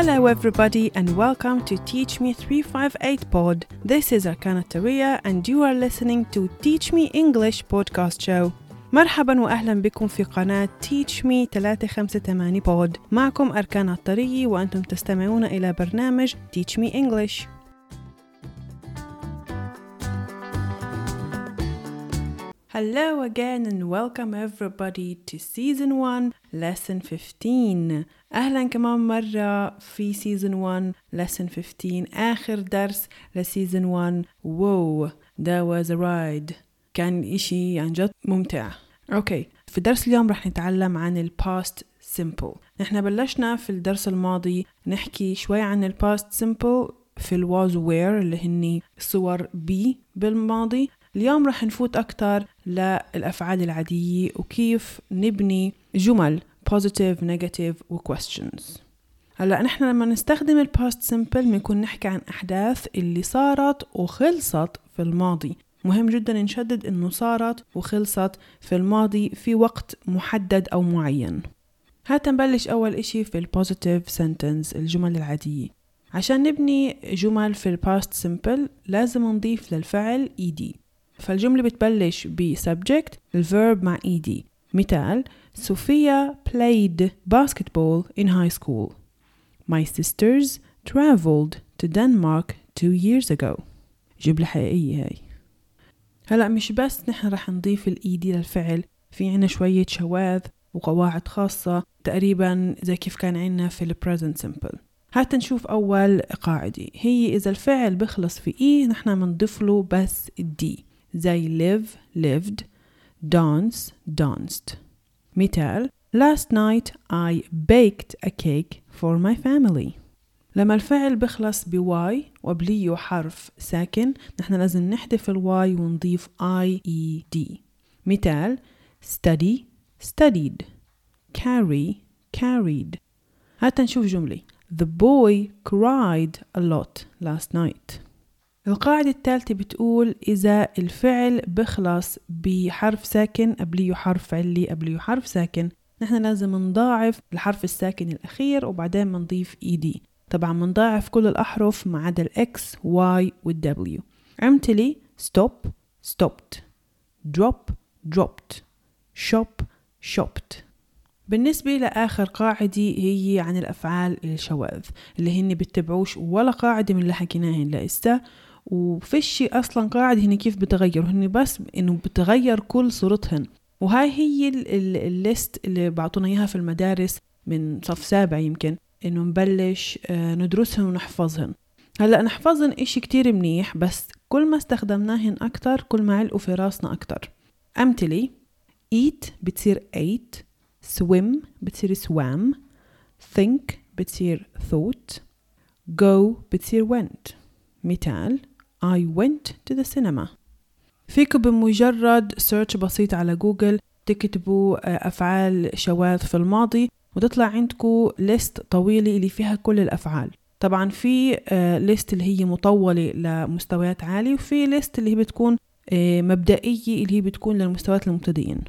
Hello, everybody, and welcome to Teach Me 358 Pod. This is Arkana Taria, and you are listening to Teach Me English podcast show. مرحبا واهلا بكم في قناة Teach Me 358 بود معكم أركان الطرية وأنتم تستمعون إلى برنامج Teach Me English Hello again and welcome everybody to season 1 lesson 15 أهلا كمان مرة في season 1 lesson 15 آخر درس ل season 1 wow that was a ride. كان إشي عن جد ممتع. okay في درس اليوم رح نتعلم عن ال past simple. نحن بلشنا في الدرس الماضي نحكي شوي عن ال past simple. في ال was were اللي هني صور be بالماضي. اليوم رح نفوت أكتر للأفعال العادية وكيف نبني جمل positive, negative و questions. هلأ نحن لما نستخدم ال past simple بنكون نحكي عن أحداث اللي صارت وخلصت في الماضي. مهم جدا نشدد إنه صارت وخلصت في الماضي في وقت محدد أو معين. هات نبلش أول إشي في ال positive sentence الجمل العادية. عشان نبني جمل في ال past simple لازم نضيف للفعل ed. فالجملة بتبلش ب subject ال verb مع ed. مثال Sophia played basketball in high school. My sisters traveled to Denmark two years ago. جملة حقيقية هاي. هلا مش بس نحن رح نضيف الايدي للفعل في عنا شوية شواذ وقواعد خاصة تقريبا زي كيف كان عنا في ال present simple. هات نشوف أول قاعدة. هي إذا الفعل بخلص في إي نحن بنضيف له بس دي زي live lived dance danced مثال Last night I baked a cake for my family لما الفعل بخلص بواي وقبليه حرف ساكن نحن لازم نحذف الواي ونضيف اي اي دي مثال study studied carry carried هات نشوف جملة The boy cried a lot last night القاعدة الثالثة بتقول إذا الفعل بخلص بحرف ساكن قبليه حرف علي قبليه حرف ساكن. نحن لازم نضاعف الحرف الساكن الأخير وبعدين بنضيف ed. طبعا بنضاعف كل الأحرف ما عدا ال x y وال w أمثلة stop stopped. drop dropped. shop shopped. بالنسبة لآخر قاعدة هي عن الأفعال الشواذ اللي هن بتبعوش ولا قاعدة من اللي حكيناهن لإستا. وفيش أصلا قاعدة هن كيف بتغير هن بس إنه بتغير كل صورتهن. وهاي هي الليست اللي بعطونا إياها في المدارس من صف سابع يمكن إنه نبلش ندرسهن ونحفظهن. هلأ نحفظهن إشي كتير منيح بس كل ما استخدمناهن أكتر كل ما علقوا في راسنا أكتر. أمثلة eat بتصير ate swim بتصير swam think بتصير thought go بتصير went. مثال I went to the cinema. فيكم بمجرد search بسيط على جوجل تكتبوا أفعال شواذ في الماضي وتطلع عندكم list طويلة اللي فيها كل الأفعال. طبعا في list اللي هي مطولة لمستويات عالية وفي list اللي هي بتكون مبدئية اللي هي بتكون للمستويات المبتدئين.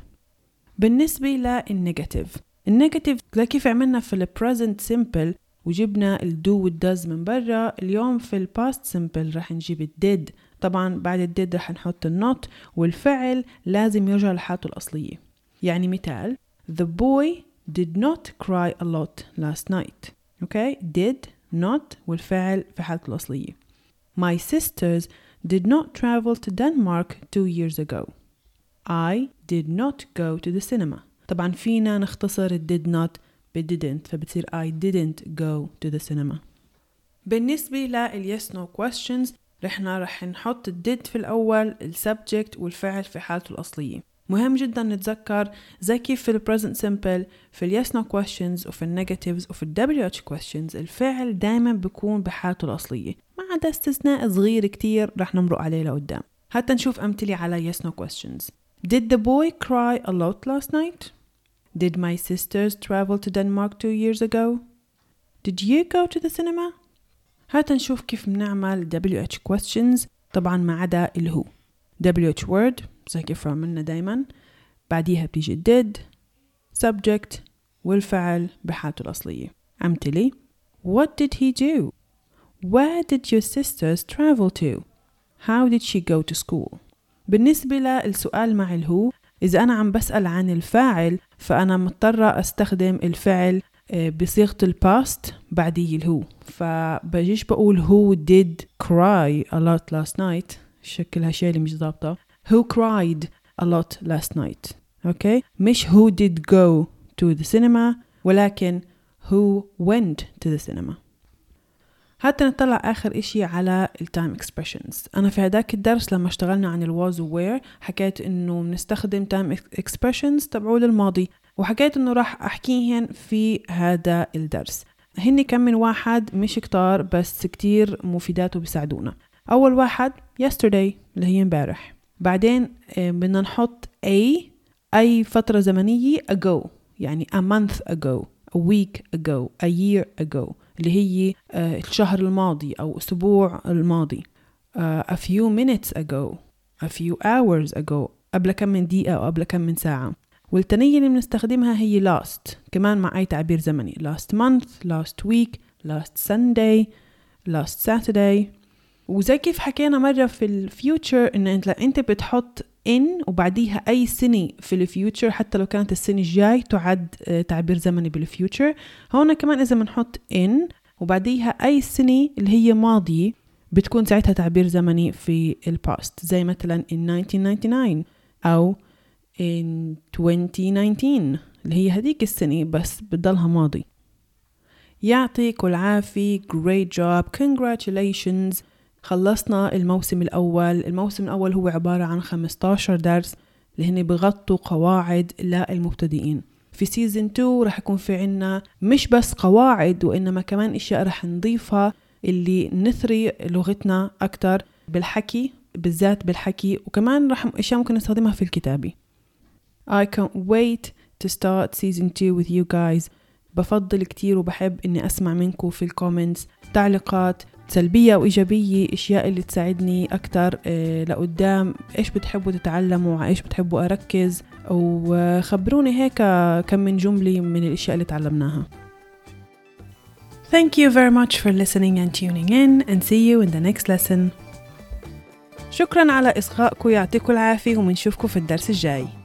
بالنسبة لل negative ال negative كيف عملنا في ال present simple وجبنا ال do وال does من برا. اليوم في ال past simple رح نجيب ال did طبعا بعد ال did رح نحط ال not والفعل لازم يرجع لحالته الأصلية. يعني مثال The boy did not cry a lot last night. Okay did not والفعل في حالته الأصلية. My sisters did not travel to Denmark two years ago. I did not go to the cinema. طبعا فينا نختصر did not ب didn't. فبتصير I didn't go to the cinema. بالنسبة لل yes no questions. رحنا رح نحط did في الأول السبجكت والفعل في حالته الأصلية. مهم جدا نتذكر زي كيف في present simple في yes no questions وفي negatives وفي ال WH questions الفعل دايما بيكون بحالته الأصلية. ما عدا استثناء صغير كتير رح نمرق عليه لقدام. حتى نشوف أمثلة على yes no questions. Did the boy cry a lot last night? Did my sisters travel to Denmark two years ago? Did you go to the cinema? هات نشوف كيف بنعمل WH questions طبعا ما عدا الهو WH word زي كيف عملنا دايما بعديها بتيجي did subject والفعل بحالته الأصلية أمثلة What did he do? Where did your sisters travel to? How did she go to school? بالنسبة للسؤال مع الهو إذا أنا عم بسأل عن الفاعل فأنا مضطرة أستخدم الفعل آه، بصيغة الباست بعديه الهو فبجيش بقول who did cry a lot last night. شكلها شيء اللي مش ضابطة. who cried a lot last night. okay? مش who did go to the cinema ولكن who went to the cinema. حتى نطلع آخر إشي على ال time expressions أنا في هداك الدرس لما اشتغلنا عن ال was were حكيت إنه بنستخدم time expressions تبعوا للماضي وحكيت إنه راح أحكيهن في هذا الدرس. هني كم من واحد مش كتار بس كتير مفيدات وبيساعدونا. أول واحد yesterday اللي هي امبارح. بعدين آه، بدنا نحط a أي فترة زمنية ago يعني a month ago a week ago a year ago. اللي هي آه، الشهر الماضي أو أسبوع الماضي. آه، a few minutes ago a few hours ago قبل كم من دقيقة أو قبل كم من ساعة. والتانية اللي بنستخدمها هي last. كمان مع أي تعبير زمني. last month last week last Sunday last Saturday. وزي كيف حكينا مرة في ال future إن أنت أنت بتحط in وبعديها أي سنة في ال future حتى لو كانت السنة الجاي تعد آه، تعبير زمني بال future. هون كمان إذا بنحط in وبعديها أي سنة اللي هي ماضية بتكون ساعتها تعبير زمني في الباست زي مثلا in 1999 أو in 2019 اللي هي هديك السنة بس بتضلها ماضي. يعطيك العافية great job congratulations. خلصنا الموسم الأول. الموسم الأول هو عبارة عن 15 درس اللي هن بغطوا قواعد للمبتدئين. في season 2 رح يكون في عنا مش بس قواعد وإنما كمان إشياء رح نضيفها اللي نثري لغتنا أكتر بالحكي بالذات بالحكي وكمان رح أشياء ممكن نستخدمها في الكتابة. I can't wait to start season 2 with you guys. بفضل كتير وبحب إني أسمع منكم في ال comments تعليقات سلبية وإيجابية إشياء اللي تساعدني أكتر آه، لقدام. إيش بتحبوا تتعلموا؟ على إيش بتحبوا أركز؟ وخبروني هيك كم من جملة من الأشياء اللي تعلمناها. Thank you very much for listening and tuning in and see you in the next lesson. شكرا على إصغائكم يعطيكم العافية ومنشوفكم في الدرس الجاي.